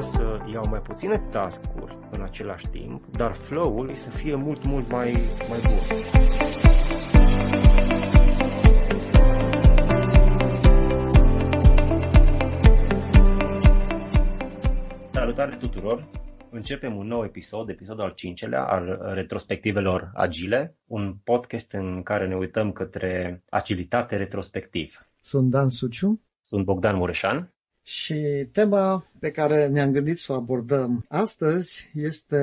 încerca să iau mai puține task-uri în același timp, dar flow-ul să fie mult, mult mai, mai bun. Salutare tuturor! Începem un nou episod, episodul al cincelea al retrospectivelor agile, un podcast în care ne uităm către agilitate retrospectiv. Sunt Dan Suciu. Sunt Bogdan Mureșan. Și tema pe care ne-am gândit să o abordăm astăzi este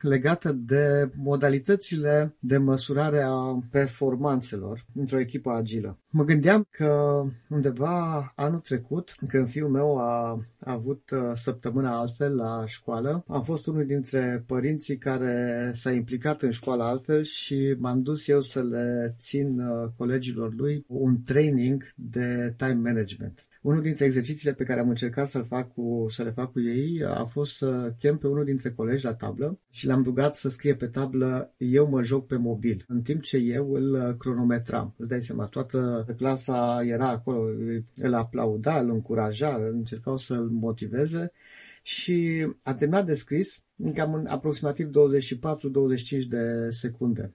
legată de modalitățile de măsurare a performanțelor într-o echipă agilă. Mă gândeam că undeva anul trecut, când fiul meu a avut uh, săptămâna altfel la școală, am fost unul dintre părinții care s-a implicat în școală altfel și m-am dus eu să le țin uh, colegilor lui un training de time management. Unul dintre exercițiile pe care am încercat să, fac cu, să le fac cu ei a fost să chem pe unul dintre colegi la tablă și l-am rugat să scrie pe tablă eu mă joc pe mobil, în timp ce eu îl cronometram. Îți dai seama, toată clasa era acolo, îl aplauda, îl încuraja, încercau să-l motiveze și a terminat de scris cam în aproximativ 24-25 de secunde.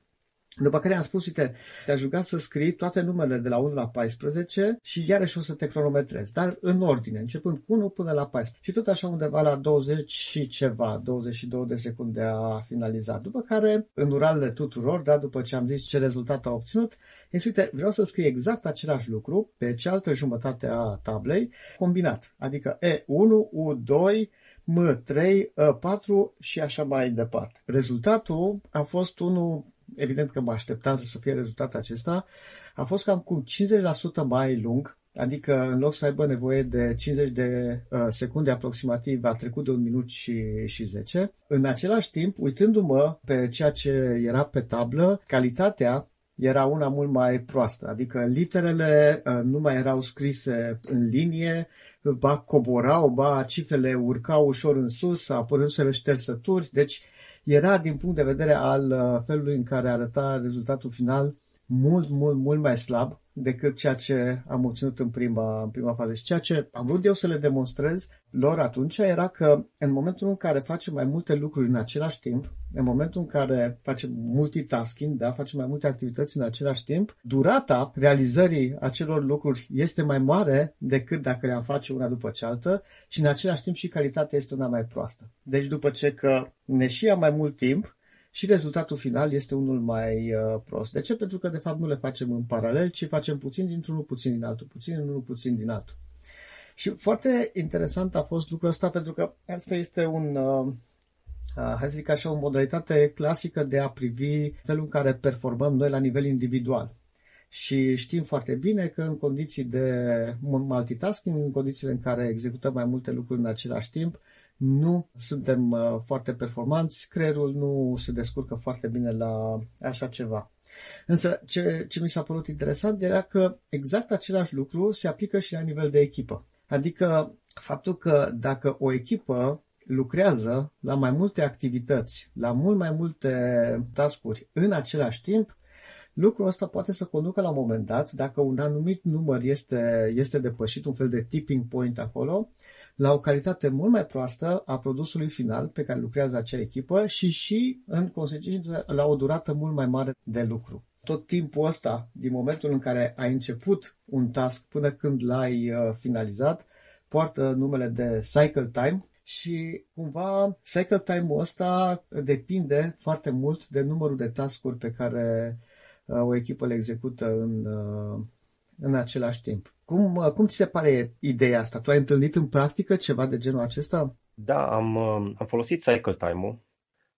După care am spus, uite, te-aș ruga să scrii toate numerele de la 1 la 14 și iarăși o să te cronometrezi, dar în ordine, începând cu 1 până la 14. Și tot așa undeva la 20 și ceva, 22 de secunde a finalizat. După care, în uralele tuturor, da, după ce am zis ce rezultat a obținut, e uite, vreau să scrii exact același lucru pe cealaltă jumătate a tablei, combinat. Adică E1, U2, M3, E4 și așa mai departe. Rezultatul a fost unul evident că mă așteptam să fie rezultatul acesta, a fost cam cu 50% mai lung, adică în loc să aibă nevoie de 50 de uh, secunde aproximativ, a trecut de un minut și, și 10. În același timp, uitându-mă pe ceea ce era pe tablă, calitatea era una mult mai proastă, adică literele uh, nu mai erau scrise în linie, ba coborau, ba cifrele urcau ușor în sus, apăruseră ștersături, deci era din punct de vedere al uh, felului în care arăta rezultatul final mult, mult, mult mai slab decât ceea ce am obținut în prima, în prima fază. Și ceea ce am vrut eu să le demonstrez lor atunci era că în momentul în care facem mai multe lucruri în același timp, în momentul în care facem multitasking, da, facem mai multe activități în același timp, durata realizării acelor lucruri este mai mare decât dacă le-am face una după cealaltă și în același timp și calitatea este una mai proastă. Deci după ce că ne și șia mai mult timp, și rezultatul final este unul mai uh, prost. De ce? Pentru că de fapt nu le facem în paralel, ci facem puțin dintr-unul, puțin din altul, puțin din unul, puțin din altul. Și foarte interesant a fost lucrul ăsta pentru că asta este un, uh, uh, hai să zic așa, o modalitate clasică de a privi felul în care performăm noi la nivel individual. Și știm foarte bine că în condiții de multitasking, în condițiile în care executăm mai multe lucruri în același timp, nu suntem uh, foarte performanți, creierul nu se descurcă foarte bine la așa ceva. Însă ce, ce mi s-a părut interesant era că exact același lucru se aplică și la nivel de echipă. Adică faptul că dacă o echipă lucrează la mai multe activități, la mult mai multe tascuri în același timp, lucrul ăsta poate să conducă la un moment dat, dacă un anumit număr este, este depășit, un fel de tipping point acolo, la o calitate mult mai proastă a produsului final pe care lucrează acea echipă și și, în consecință, la o durată mult mai mare de lucru. Tot timpul ăsta, din momentul în care ai început un task până când l-ai uh, finalizat, poartă numele de cycle time și cumva cycle time-ul ăsta depinde foarte mult de numărul de task-uri pe care uh, o echipă le execută în, uh, în același timp. Cum, uh, cum ți se pare ideea asta? Tu ai întâlnit în practică ceva de genul acesta? Da, am, uh, am folosit cycle time-ul,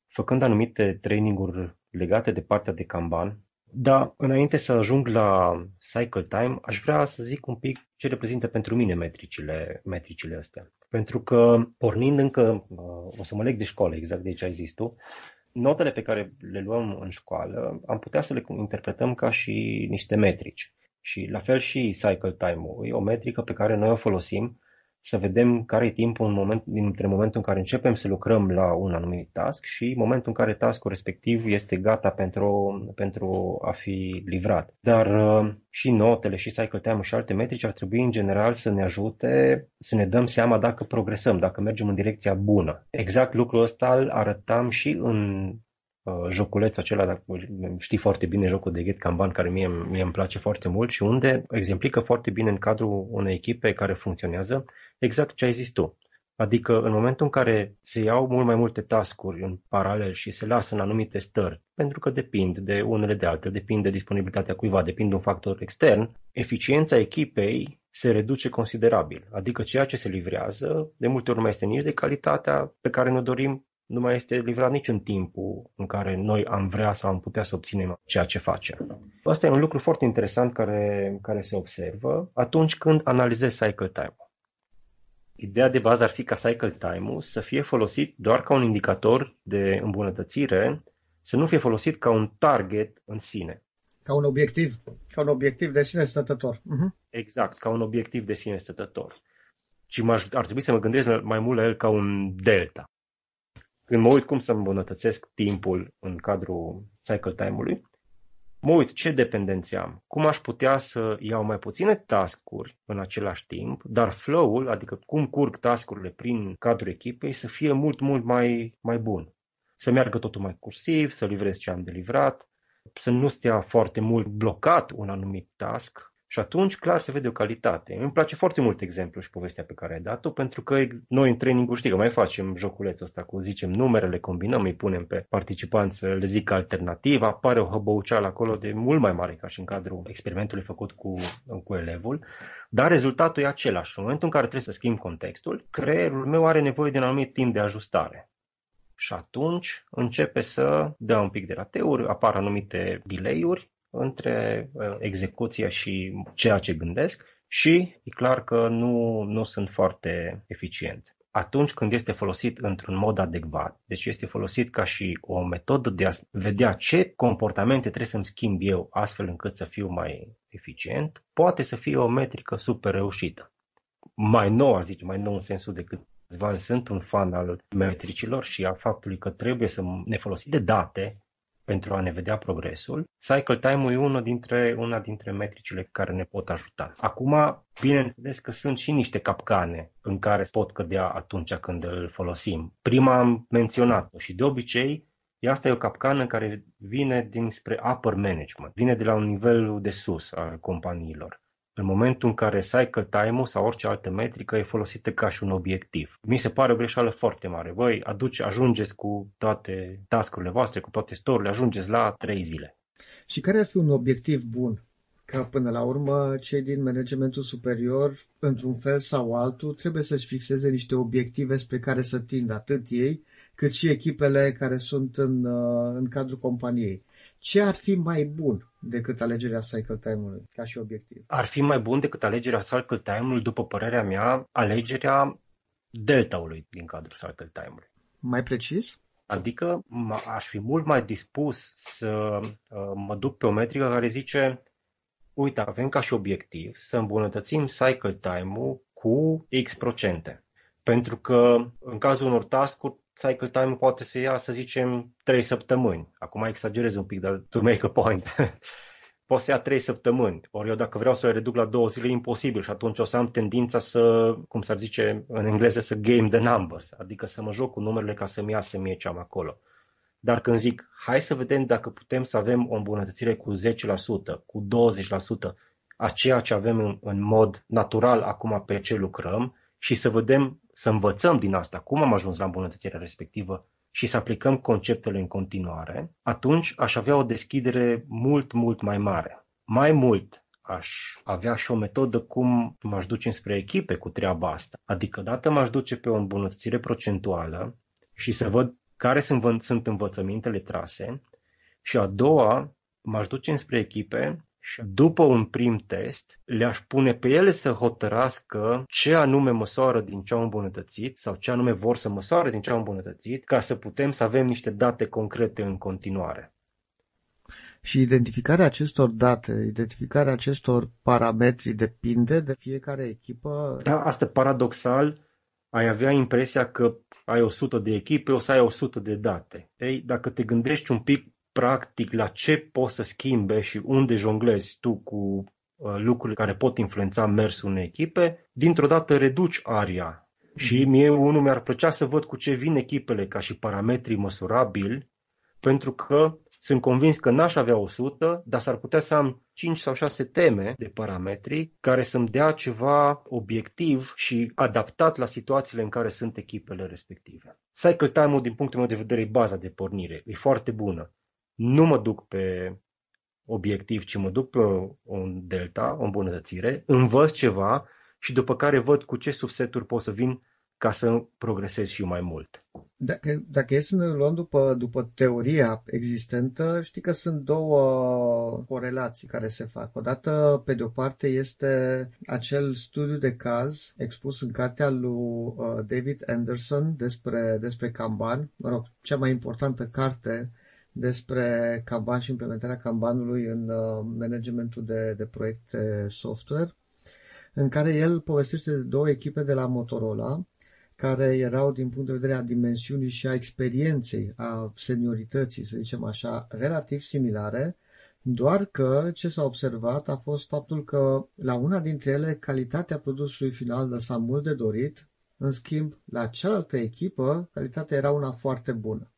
făcând anumite traininguri legate de partea de Kanban. Dar înainte să ajung la cycle time, aș vrea să zic un pic ce reprezintă pentru mine metricile, metricile astea. Pentru că, pornind încă, uh, o să mă leg de școală, exact de aici ai zis tu, notele pe care le luăm în școală am putea să le interpretăm ca și niște metrici. Și la fel și cycle time-ul. E o metrică pe care noi o folosim să vedem care e timpul în moment, dintre momentul în care începem să lucrăm la un anumit task și momentul în care taskul respectiv este gata pentru, pentru a fi livrat. Dar uh, și notele, și cycle time și alte metrici ar trebui în general să ne ajute să ne dăm seama dacă progresăm, dacă mergem în direcția bună. Exact lucrul ăsta îl arătam și în Uh, joculeț acela, dacă știi foarte bine jocul de Get Kanban, care mie, mie îmi place foarte mult și unde exemplică foarte bine în cadrul unei echipe care funcționează exact ce ai zis tu. Adică în momentul în care se iau mult mai multe tascuri în paralel și se lasă în anumite stări, pentru că depind de unele de altele, depind de disponibilitatea cuiva, depind de un factor extern, eficiența echipei se reduce considerabil. Adică ceea ce se livrează de multe ori nu mai este nici de calitatea pe care ne dorim, nu mai este livrat nici în timpul în care noi am vrea sau am putea să obținem ceea ce facem. Asta e un lucru foarte interesant care, care se observă atunci când analizezi cycle time-ul. Ideea de bază ar fi ca cycle time-ul să fie folosit doar ca un indicator de îmbunătățire, să nu fie folosit ca un target în sine. Ca un obiectiv, ca un obiectiv de sine stătător. Uh-huh. Exact, ca un obiectiv de sine stătător. Și ar trebui să mă gândesc mai mult la el ca un delta. Când mă uit cum să îmbunătățesc timpul în cadrul cycle time-ului, mă uit ce dependențe am, cum aș putea să iau mai puține task-uri în același timp, dar flow-ul, adică cum curg task-urile prin cadrul echipei, să fie mult, mult mai, mai bun. Să meargă totul mai cursiv, să livrez ce am de livrat, să nu stea foarte mult blocat un anumit task, și atunci, clar, se vede o calitate. Îmi place foarte mult exemplu și povestea pe care ai dat-o, pentru că noi în training știi că mai facem joculețul ăsta cu, zicem, numerele, combinăm, îi punem pe participanți, le zic alternativ, apare o hăbăuceală acolo de mult mai mare ca și în cadrul experimentului făcut cu, cu elevul, dar rezultatul e același. În momentul în care trebuie să schimb contextul, creierul meu are nevoie de un anumit timp de ajustare. Și atunci începe să dea un pic de rateuri, apar anumite delay-uri între uh, execuția și ceea ce gândesc și e clar că nu, nu sunt foarte eficiente. Atunci când este folosit într-un mod adecvat, deci este folosit ca și o metodă de a vedea ce comportamente trebuie să-mi schimb eu astfel încât să fiu mai eficient, poate să fie o metrică super reușită. Mai nou, aș zice, mai nou în sensul de câțiva ani sunt un fan al metricilor și a faptului că trebuie să ne folosim de date pentru a ne vedea progresul. Cycle time-ul e una dintre, una dintre metricile care ne pot ajuta. Acum, bineînțeles că sunt și niște capcane în care pot cădea atunci când îl folosim. Prima am menționat-o și de obicei Asta e o capcană care vine dinspre upper management, vine de la un nivel de sus al companiilor în momentul în care cycle time-ul sau orice altă metrică e folosită ca și un obiectiv. Mi se pare o greșeală foarte mare. Voi aduce, ajungeți cu toate tascurile voastre, cu toate storurile, ajungeți la trei zile. Și care ar fi un obiectiv bun? Ca până la urmă cei din managementul superior, într-un fel sau altul, trebuie să-și fixeze niște obiective spre care să tindă atât ei, cât și echipele care sunt în, uh, în cadrul companiei. Ce ar fi mai bun decât alegerea cycle time-ului ca și obiectiv? Ar fi mai bun decât alegerea cycle time-ului, după părerea mea, alegerea delta-ului din cadrul cycle time-ului. Mai precis? Adică aș fi mult mai dispus să uh, mă duc pe o metrică care zice uite, avem ca și obiectiv să îmbunătățim cycle time-ul cu X procente. Pentru că în cazul unor task-uri cycle time poate să ia, să zicem, 3 săptămâni. Acum exagerez un pic, dar to make a point. poate să ia 3 săptămâni. Ori eu dacă vreau să o reduc la 2 zile, e imposibil și atunci o să am tendința să, cum s-ar zice în engleză, să game the numbers, adică să mă joc cu numerele ca să-mi iasă mie ce am acolo. Dar când zic, hai să vedem dacă putem să avem o îmbunătățire cu 10%, cu 20%, a ceea ce avem în, în mod natural acum pe ce lucrăm și să vedem să învățăm din asta cum am ajuns la îmbunătățirea respectivă și să aplicăm conceptele în continuare, atunci aș avea o deschidere mult, mult mai mare. Mai mult, aș avea și o metodă cum m-aș duce spre echipe cu treaba asta. Adică, dată m-aș duce pe o îmbunătățire procentuală și să văd care sunt, sunt învățămintele trase și a doua, m-aș duce spre echipe și după un prim test, le-aș pune pe ele să hotărască ce anume măsoară din ce au îmbunătățit sau ce anume vor să măsoare din ce au îmbunătățit, ca să putem să avem niște date concrete în continuare. Și identificarea acestor date, identificarea acestor parametri depinde de fiecare echipă. Da, asta paradoxal, ai avea impresia că ai 100 de echipe, o să ai 100 de date. Ei, dacă te gândești un pic practic la ce poți să schimbe și unde jonglezi tu cu uh, lucrurile care pot influența mersul unei echipe, dintr-o dată reduci aria. Și mhm. mie unul mi-ar plăcea să văd cu ce vin echipele ca și parametri măsurabili, pentru că sunt convins că n-aș avea 100, dar s-ar putea să am 5 sau 6 teme de parametri care să-mi dea ceva obiectiv și adaptat la situațiile în care sunt echipele respective. Cycle time-ul, din punctul meu de vedere, e baza de pornire. E foarte bună. Nu mă duc pe obiectiv, ci mă duc pe un delta, o îmbunătățire, învăț ceva și după care văd cu ce subseturi pot să vin ca să progresez și mai mult. Dacă, dacă e să ne luăm după, după teoria existentă, știi că sunt două corelații care se fac. Odată, pe de o parte, este acel studiu de caz expus în cartea lui uh, David Anderson despre, despre Kanban, mă rog, cea mai importantă carte despre Kanban și implementarea Kanbanului în uh, managementul de, de proiecte software, în care el povestește de două echipe de la Motorola, care erau din punct de vedere a dimensiunii și a experienței, a seniorității, să zicem așa, relativ similare, doar că ce s-a observat a fost faptul că la una dintre ele calitatea produsului final lăsa mult de dorit, în schimb, la cealaltă echipă, calitatea era una foarte bună.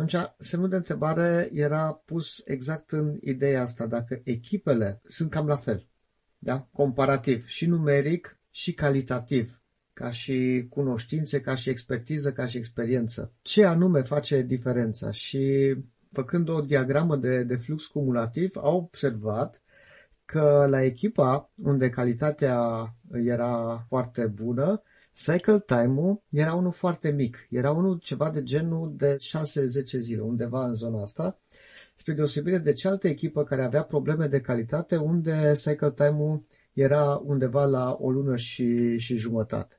Atunci, semnul de întrebare era pus exact în ideea asta, dacă echipele sunt cam la fel, da? comparativ, și numeric, și calitativ ca și cunoștințe, ca și expertiză, ca și experiență. Ce anume face diferența? Și făcând o diagramă de, de flux cumulativ, au observat că la echipa unde calitatea era foarte bună, cycle time-ul era unul foarte mic. Era unul ceva de genul de 6-10 zile, undeva în zona asta, spre deosebire de cealaltă echipă care avea probleme de calitate, unde cycle time-ul era undeva la o lună și, și jumătate.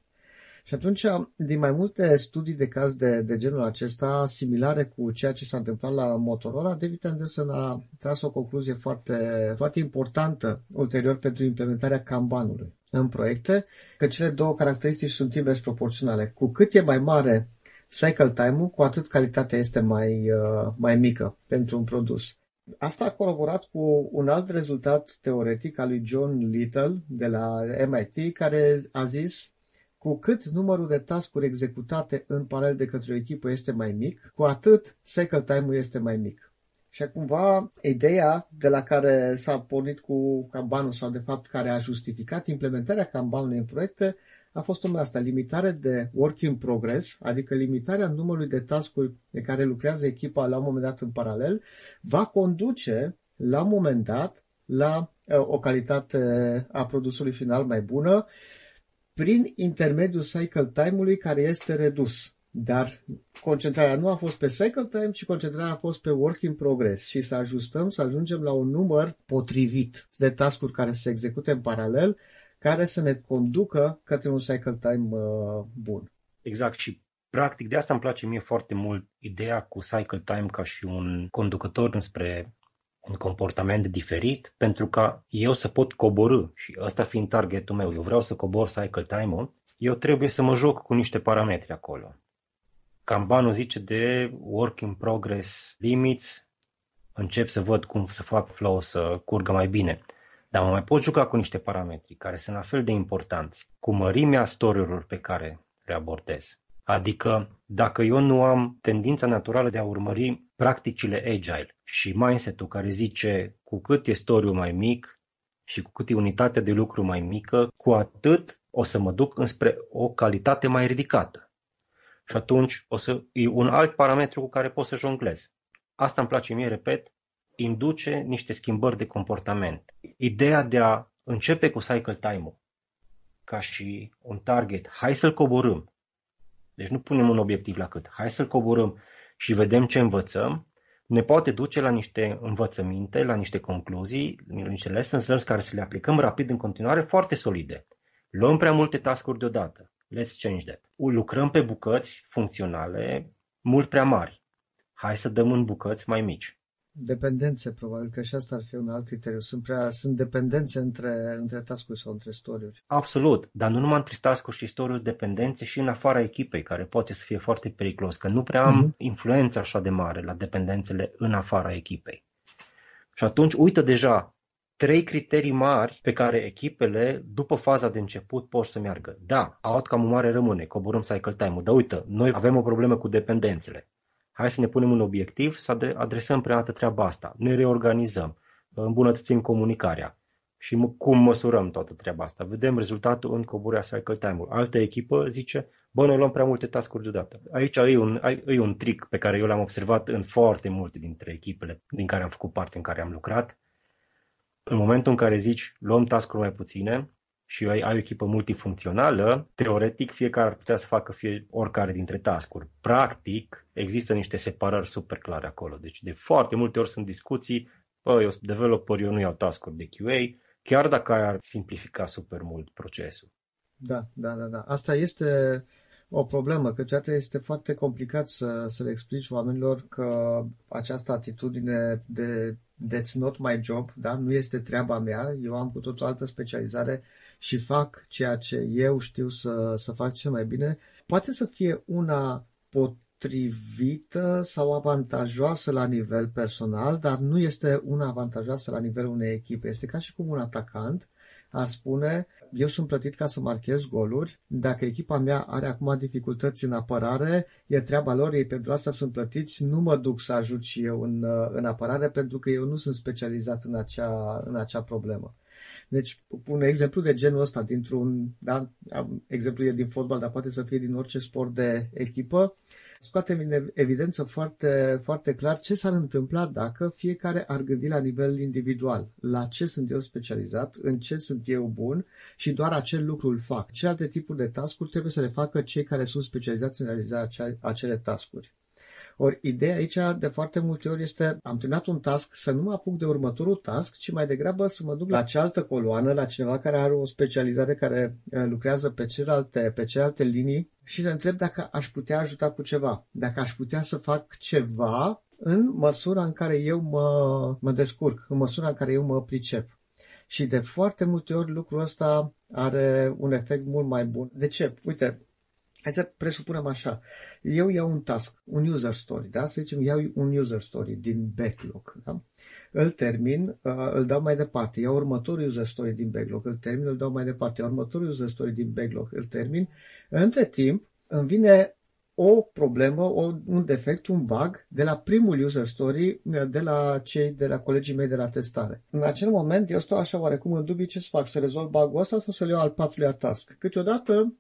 Și atunci, din mai multe studii de caz de, de genul acesta, similare cu ceea ce s-a întâmplat la Motorola, David Anderson a tras o concluzie foarte, foarte importantă ulterior pentru implementarea Kanbanului în proiecte, că cele două caracteristici sunt invers proporționale. Cu cât e mai mare cycle time-ul, cu atât calitatea este mai, uh, mai mică pentru un produs. Asta a colaborat cu un alt rezultat teoretic al lui John Little de la MIT, care a zis cu cât numărul de tascuri executate în paralel de către o echipă este mai mic, cu atât cycle time-ul este mai mic. Și cumva ideea de la care s-a pornit cu Kanbanul sau de fapt care a justificat implementarea Kanbanului în proiecte a fost numai asta, limitare de work in progress, adică limitarea numărului de tascuri de care lucrează echipa la un moment dat în paralel, va conduce la un moment dat la uh, o calitate a produsului final mai bună prin intermediul cycle time-ului care este redus. Dar concentrarea nu a fost pe cycle time, ci concentrarea a fost pe work in progress și să ajustăm, să ajungem la un număr potrivit de tascuri care se execute în paralel, care să ne conducă către un cycle time uh, bun. Exact și practic de asta îmi place mie foarte mult ideea cu cycle time ca și un conducător înspre un comportament diferit pentru ca eu să pot coborâ și ăsta fiind targetul meu, eu vreau să cobor cycle time-ul, eu trebuie să mă joc cu niște parametri acolo. Kanbanul zice de work in progress limits, încep să văd cum să fac flow să curgă mai bine. Dar mă mai pot juca cu niște parametri care sunt la fel de importanți, cu mărimea story pe care le abordez. Adică dacă eu nu am tendința naturală de a urmări practicile agile și mindset-ul care zice cu cât e storiul mai mic și cu cât e unitatea de lucru mai mică, cu atât o să mă duc înspre o calitate mai ridicată. Și atunci o să e un alt parametru cu care pot să jonglez. Asta îmi place mie, repet, induce niște schimbări de comportament. Ideea de a începe cu cycle time-ul ca și un target, hai să-l coborâm. Deci nu punem un obiectiv la cât, hai să-l coborâm și vedem ce învățăm, ne poate duce la niște învățăminte, la niște concluzii, niște lessons learned care să le aplicăm rapid în continuare foarte solide. Luăm prea multe tascuri deodată. Let's change that. Lucrăm pe bucăți funcționale mult prea mari. Hai să dăm în bucăți mai mici. Dependențe, probabil că și asta ar fi un alt criteriu. Sunt, prea, sunt dependențe între, între task sau între story Absolut, dar nu numai între task și story dependențe și în afara echipei, care poate să fie foarte periculos, că nu prea am uh-huh. influență așa de mare la dependențele în afara echipei. Și atunci uită deja trei criterii mari pe care echipele, după faza de început, pot să meargă. Da, outcome mare rămâne, coborâm cycle time-ul, dar uite, noi avem o problemă cu dependențele. Hai să ne punem un obiectiv, să adresăm prima dată treaba asta. Ne reorganizăm, îmbunătățim comunicarea. Și cum măsurăm toată treaba asta? Vedem rezultatul în coborârea cycle time-ul. Altă echipă zice, bă, noi luăm prea multe task-uri deodată. Aici e un, e un trick pe care eu l-am observat în foarte multe dintre echipele din care am făcut parte, în care am lucrat. În momentul în care zici, luăm task-uri mai puține, și ai, ai o echipă multifuncțională, teoretic fiecare ar putea să facă fie oricare dintre tascuri. Practic, există niște separări super clare acolo. Deci de foarte multe ori sunt discuții, bă, eu sunt developer, eu nu iau tascuri de QA, chiar dacă ai ar simplifica super mult procesul. Da, da, da, da. Asta este o problemă. Câteodată este foarte complicat să, să le explici oamenilor că această atitudine de that's not my job, da, nu este treaba mea, eu am cu totul altă specializare și fac ceea ce eu știu să, să fac cel mai bine, poate să fie una potrivită sau avantajoasă la nivel personal, dar nu este una avantajoasă la nivelul unei echipe. Este ca și cum un atacant ar spune, eu sunt plătit ca să marchez goluri, dacă echipa mea are acum dificultăți în apărare, e treaba lor, ei pentru asta sunt plătiți, nu mă duc să ajut și eu în, în apărare pentru că eu nu sunt specializat în acea, în acea problemă. Deci, un exemplu de genul ăsta, dintr-un, da, exemplu e din fotbal, dar poate să fie din orice sport de echipă, scoatem în evidență foarte, foarte clar ce s-ar întâmpla dacă fiecare ar gândi la nivel individual. La ce sunt eu specializat, în ce sunt eu bun și doar acel lucru îl fac. Ce alte tipuri de tascuri trebuie să le facă cei care sunt specializați în realizarea acele tascuri. Ori ideea aici de foarte multe ori este am terminat un task să nu mă apuc de următorul task, ci mai degrabă să mă duc la cealaltă coloană, la cineva care are o specializare care uh, lucrează pe celelalte, pe celelalte linii și să întreb dacă aș putea ajuta cu ceva, dacă aș putea să fac ceva în măsura în care eu mă, mă descurc, în măsura în care eu mă pricep. Și de foarte multe ori lucrul ăsta are un efect mult mai bun. De ce? Uite, Hai să presupunem așa. Eu iau un task, un user story, da? Să zicem, iau un user story din backlog, da? Îl termin, uh, îl dau mai departe. Iau următorul user story din backlog, îl termin, îl dau mai departe. Iau următorul user story din backlog, îl termin. Între timp, îmi vine o problemă, o, un defect, un bug de la primul user story, de la cei, de la colegii mei de la testare. În acel moment, eu stau așa oarecum în dubii ce să fac, să rezolv bug-ul ăsta sau să-l iau al patrulea task. Câteodată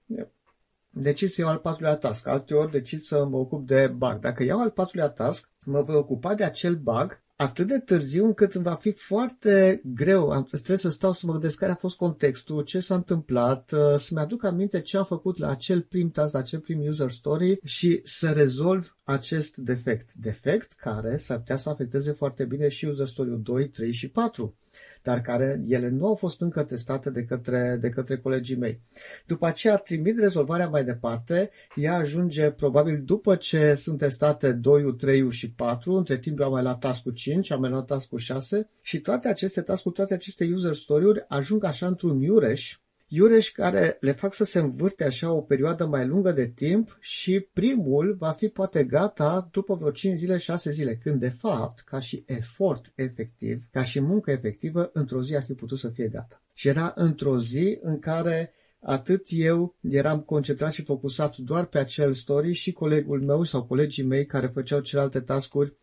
decid să iau al patrulea task, alteori decid să mă ocup de bug. Dacă iau al patrulea task, mă voi ocupa de acel bug atât de târziu încât îmi va fi foarte greu. Am, trebuie să stau să mă gândesc care a fost contextul, ce s-a întâmplat, uh, să-mi aduc aminte ce am făcut la acel prim task, la acel prim user story și să rezolv acest defect. Defect care s-ar putea să afecteze foarte bine și user story-ul 2, 3 și 4 dar care ele nu au fost încă testate de către, de către colegii mei. După aceea trimit rezolvarea mai departe, ea ajunge probabil după ce sunt testate 2, 3 și 4, între timp eu am mai luat task 5, am mai luat task 6 și toate aceste task toate aceste user story-uri ajung așa într-un iureș iureși care le fac să se învârte așa o perioadă mai lungă de timp și primul va fi poate gata după vreo 5 zile, 6 zile, când de fapt, ca și efort efectiv, ca și muncă efectivă, într-o zi ar fi putut să fie gata. Și era într-o zi în care atât eu eram concentrat și focusat doar pe acel story și colegul meu sau colegii mei care făceau celelalte tascuri Uh,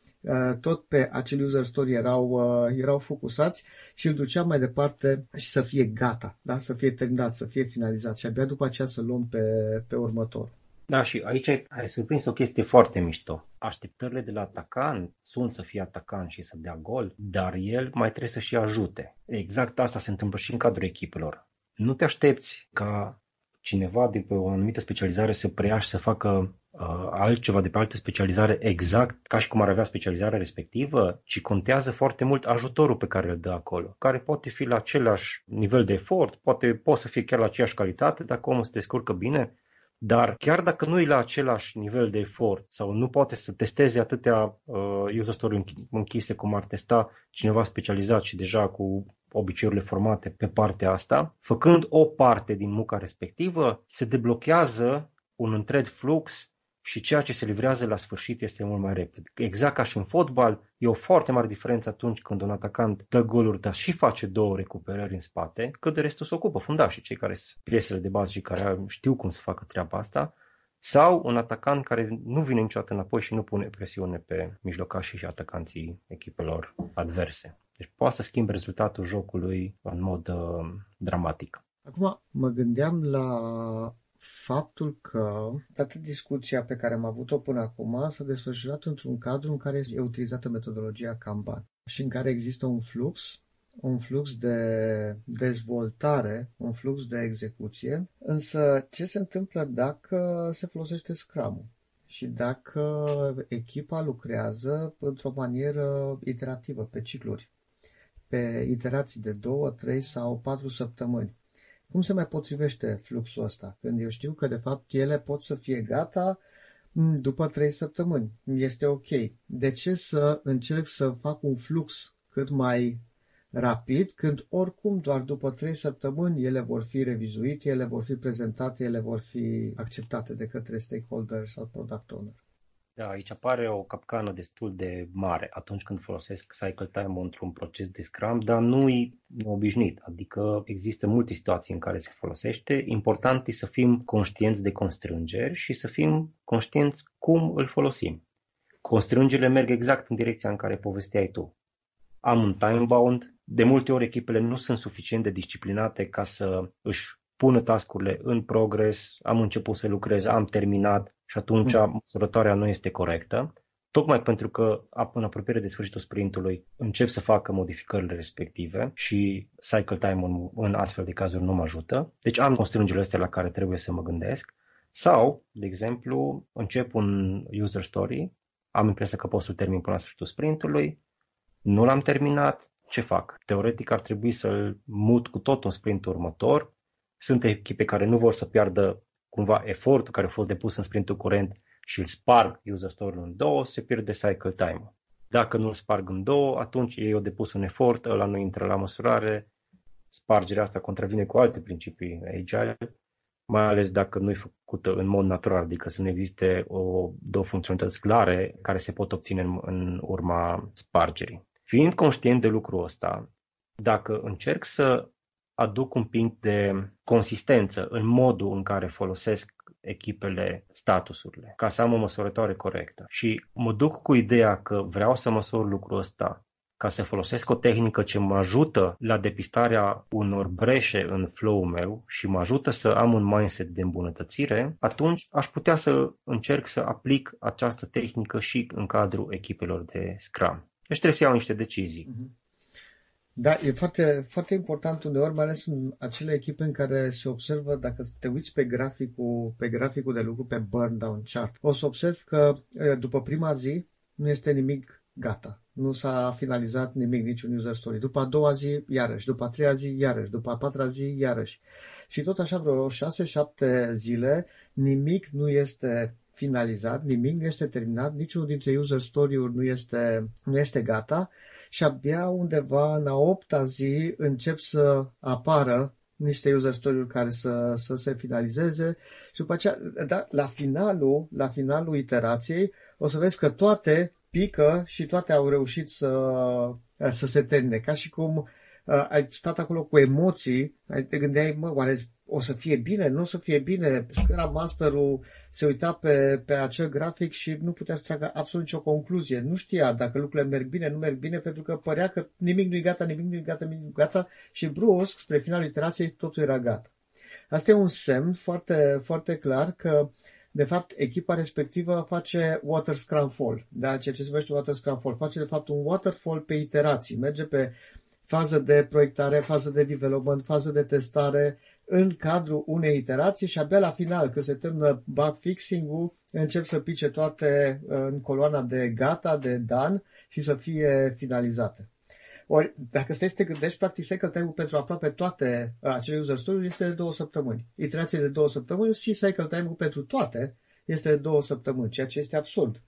tot pe acel user story erau, uh, erau focusați și îl duceam mai departe și să fie gata, da? să fie terminat, să fie finalizat și abia după aceea să luăm pe, pe următor. Da, și aici ai surprins o chestie foarte mișto. Așteptările de la atacant sunt să fie atacant și să dea gol, dar el mai trebuie să și ajute. Exact asta se întâmplă și în cadrul echipelor. Nu te aștepți ca cineva de pe o anumită specializare să preia și să facă uh, altceva de pe altă specializare exact ca și cum ar avea specializarea respectivă, ci contează foarte mult ajutorul pe care îl dă acolo, care poate fi la același nivel de efort, poate poate să fie chiar la aceeași calitate dacă omul se descurcă bine, Dar chiar dacă nu e la același nivel de efort sau nu poate să testeze atâtea uh, user story închise cum ar testa cineva specializat și deja cu obiceiurile formate pe partea asta, făcând o parte din munca respectivă, se deblochează un întreg flux și ceea ce se livrează la sfârșit este mult mai repede. Exact ca și în fotbal, e o foarte mare diferență atunci când un atacant dă goluri, dar și face două recuperări în spate, cât de restul se ocupă fundașii, cei care sunt piesele de bază și care știu cum să facă treaba asta, sau un atacant care nu vine niciodată înapoi și nu pune presiune pe mijlocașii și atacanții echipelor adverse. Deci poate să schimbe rezultatul jocului în mod uh, dramatic. Acum mă gândeam la faptul că toată discuția pe care am avut-o până acum s-a desfășurat într-un cadru în care e utilizată metodologia Kanban și în care există un flux, un flux de dezvoltare, un flux de execuție, însă ce se întâmplă dacă se folosește Scrum-ul? și dacă echipa lucrează într-o manieră iterativă, pe cicluri, pe iterații de două, trei sau patru săptămâni. Cum se mai potrivește fluxul ăsta? Când eu știu că, de fapt, ele pot să fie gata după trei săptămâni. Este ok. De ce să încerc să fac un flux cât mai rapid, când oricum doar după trei săptămâni ele vor fi revizuite, ele vor fi prezentate, ele vor fi acceptate de către stakeholder sau product owner? Da, aici apare o capcană destul de mare atunci când folosesc cycle time într-un proces de Scrum, dar nu e obișnuit, adică există multe situații în care se folosește. Important e să fim conștienți de constrângeri și să fim conștienți cum îl folosim. Constrângerile merg exact în direcția în care povesteai tu. Am un time bound, de multe ori echipele nu sunt suficient de disciplinate ca să își pună tascurile în progres, am început să lucrez, am terminat și atunci mm. măsurătoarea nu este corectă, tocmai pentru că în apropiere de sfârșitul sprintului încep să facă modificările respective și cycle time în, în astfel de cazuri nu mă ajută. Deci am constrângerile astea la care trebuie să mă gândesc. Sau, de exemplu, încep un user story, am impresia că pot să-l termin până la sfârșitul sprintului, nu l-am terminat, ce fac? Teoretic ar trebui să-l mut cu tot în sprintul următor, sunt echipe care nu vor să piardă cumva efortul care a fost depus în sprintul curent și îl sparg user story în două, se pierde cycle time Dacă nu îl sparg în două, atunci ei au depus un efort, ăla nu intră la măsurare, spargerea asta contravine cu alte principii agile, mai ales dacă nu e făcută în mod natural, adică să nu existe o, două funcționalități clare care se pot obține în, în urma spargerii. Fiind conștient de lucrul ăsta, dacă încerc să aduc un pic de consistență în modul în care folosesc echipele statusurile, ca să am o măsurătoare corectă. Și mă duc cu ideea că vreau să măsor lucrul ăsta ca să folosesc o tehnică ce mă ajută la depistarea unor breșe în flow-ul meu și mă ajută să am un mindset de îmbunătățire, atunci aș putea să încerc să aplic această tehnică și în cadrul echipelor de Scrum. Deci trebuie să iau niște decizii. Uh-huh. Da, e foarte, foarte important uneori, mai ales în acele echipe în care se observă, dacă te uiți pe graficul, pe graficul de lucru, pe burn down chart, o să observi că după prima zi nu este nimic gata. Nu s-a finalizat nimic, niciun user story. După a doua zi, iarăși. După a treia zi, iarăși. După a patra zi, iarăși. Și tot așa vreo șase, șapte zile, nimic nu este finalizat, nimic nu este terminat, niciunul dintre user story-uri nu este, nu este gata și abia undeva în a opta zi încep să apară niște user story-uri care să, să se finalizeze și după aceea, da, la finalul, la finalul iterației, o să vezi că toate pică și toate au reușit să, să se termine. Ca și cum uh, ai stat acolo cu emoții, ai te gândeai, mă, oare o să fie bine, nu o să fie bine. Scrum Masterul se uita pe, pe acel grafic și nu putea să tragă absolut nicio concluzie. Nu știa dacă lucrurile merg bine, nu merg bine, pentru că părea că nimic nu-i gata, nimic nu-i gata, nimic nu-i gata și brusc, spre finalul iterației, totul era gata. Asta e un semn foarte, foarte clar că de fapt, echipa respectivă face water scrum fall, da? ceea ce se numește water scrum fall. Face, de fapt, un waterfall pe iterații. Merge pe fază de proiectare, fază de development, fază de testare, în cadrul unei iterații și abia la final, când se termină bug fixing-ul, încep să pice toate uh, în coloana de gata, de done și să fie finalizate. Ori, dacă stai să te gândești, practic cycle time pentru aproape toate acele user story este de două săptămâni. Iterație de două săptămâni și cycle time pentru toate este de două săptămâni, ceea ce este absurd.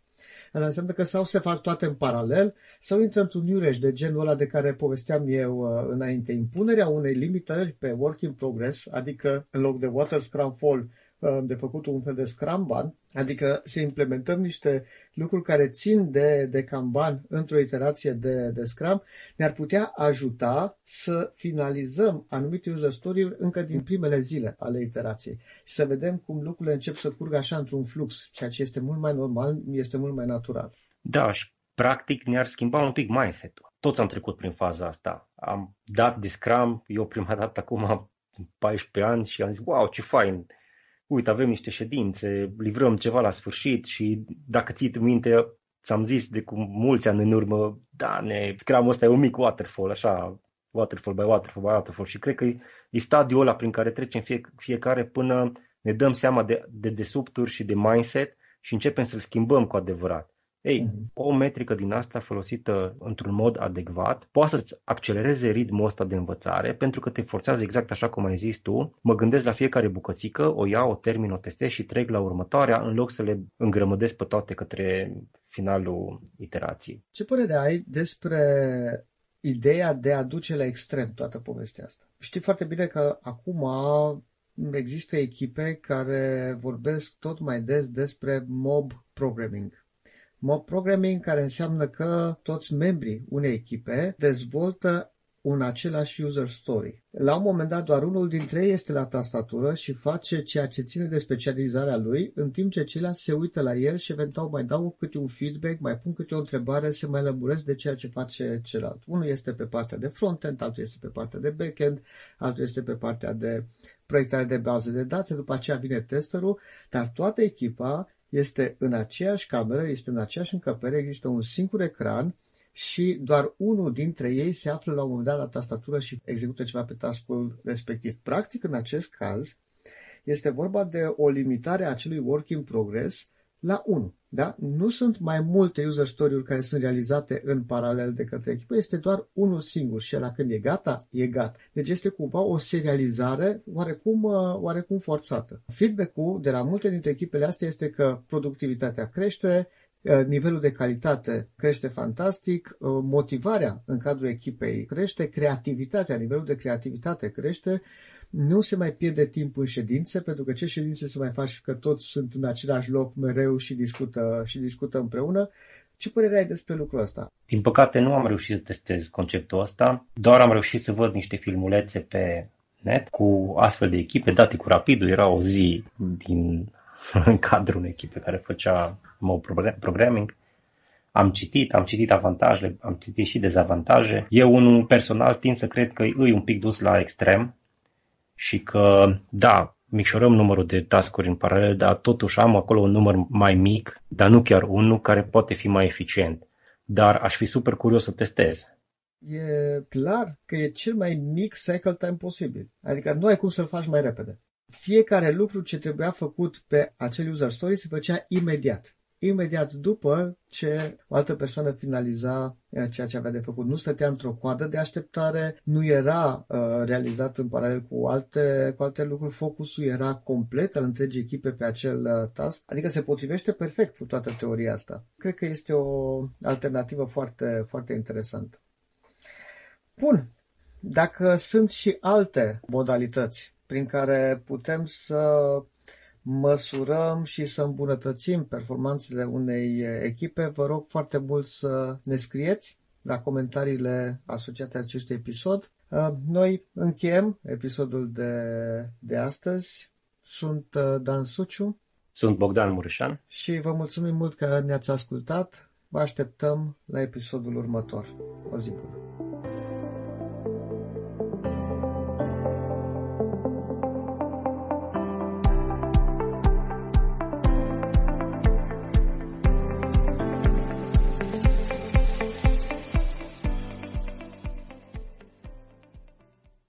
Asta înseamnă că sau se fac toate în paralel, sau intră într-un iureș de genul ăla de care povesteam eu uh, înainte. Impunerea unei limitări pe work in progress, adică în loc de water scrum fall, uh, de făcut un fel de Scrumban, adică să implementăm niște lucruri care țin de, de Kanban într-o iterație de, de Scrum, ne-ar putea ajuta să finalizăm anumite user story încă din primele zile ale iterației și să vedem cum lucrurile încep să curgă așa într-un flux, ceea ce este mult mai normal, este mult mai natural. Da, și practic ne-ar schimba un pic mindset-ul. Toți am trecut prin faza asta. Am dat de Scrum, eu prima dată acum 14 ani și am zis, wow, ce fain, uite, avem niște ședințe, livrăm ceva la sfârșit și dacă ții minte, ți-am zis de cum mulți ani în urmă, da, ne, scrum ăsta e un mic waterfall, așa, waterfall by waterfall by waterfall și cred că e, e stadiul ăla prin care trecem fie, fiecare până ne dăm seama de, de desubturi și de mindset și începem să-l schimbăm cu adevărat. Ei, mm-hmm. o metrică din asta folosită într-un mod adecvat poate să-ți accelereze ritmul ăsta de învățare pentru că te forțează exact așa cum ai zis tu. Mă gândesc la fiecare bucățică, o iau, o termin, o testez și trec la următoarea în loc să le îngrămădesc pe toate către finalul iterației. Ce părere ai despre ideea de a duce la extrem toată povestea asta? Știi foarte bine că acum există echipe care vorbesc tot mai des despre mob programming Mob programming care înseamnă că toți membrii unei echipe dezvoltă un același user story. La un moment dat, doar unul dintre ei este la tastatură și face ceea ce ține de specializarea lui, în timp ce ceilalți se uită la el și eventual mai dau câte un feedback, mai pun câte o întrebare, se mai lămuresc de ceea ce face celălalt. Unul este pe partea de frontend, altul este pe partea de backend, altul este pe partea de proiectare de baze de date, după aceea vine testerul, dar toată echipa este în aceeași cameră, este în aceeași încăpere, există un singur ecran și doar unul dintre ei se află la un moment dat la tastatură și execută ceva pe taskul respectiv. Practic, în acest caz, este vorba de o limitare a acelui work in progress la 1. Da? Nu sunt mai multe user story-uri care sunt realizate în paralel de către echipă, este doar unul singur și la când e gata, e gata. Deci este cumva o serializare oarecum, uh, oarecum forțată. Feedback-ul de la multe dintre echipele astea este că productivitatea crește, uh, nivelul de calitate crește fantastic, uh, motivarea în cadrul echipei crește, creativitatea, nivelul de creativitate crește, nu se mai pierde timp în ședințe, pentru că ce ședințe să mai faci că toți sunt în același loc mereu și discută, și discută împreună. Ce părere ai despre lucrul ăsta? Din păcate nu am reușit să testez conceptul ăsta, doar am reușit să văd niște filmulețe pe net cu astfel de echipe, date cu rapidul, era o zi din în cadrul unei echipe care făcea mob programming. Am citit, am citit avantajele, am citit și dezavantaje. Eu, unul personal, tind să cred că îi un pic dus la extrem, și că, da, micșorăm numărul de tascuri în paralel, dar totuși am acolo un număr mai mic, dar nu chiar unul, care poate fi mai eficient. Dar aș fi super curios să testez. E clar că e cel mai mic cycle time posibil. Adică nu ai cum să-l faci mai repede. Fiecare lucru ce trebuia făcut pe acel user story se făcea imediat imediat după ce o altă persoană finaliza uh, ceea ce avea de făcut. Nu stătea într-o coadă de așteptare, nu era uh, realizat în paralel cu alte, cu alte lucruri, focusul era complet al întregii echipe pe acel uh, task, adică se potrivește perfect cu toată teoria asta. Cred că este o alternativă foarte, foarte interesantă. Bun, dacă sunt și alte modalități prin care putem să măsurăm și să îmbunătățim performanțele unei echipe, vă rog foarte mult să ne scrieți la comentariile asociate acestui episod. Uh, noi încheiem episodul de, de astăzi. Sunt uh, Dan Suciu. Sunt Bogdan Mureșan. Și vă mulțumim mult că ne-ați ascultat. Vă așteptăm la episodul următor. O zi bună!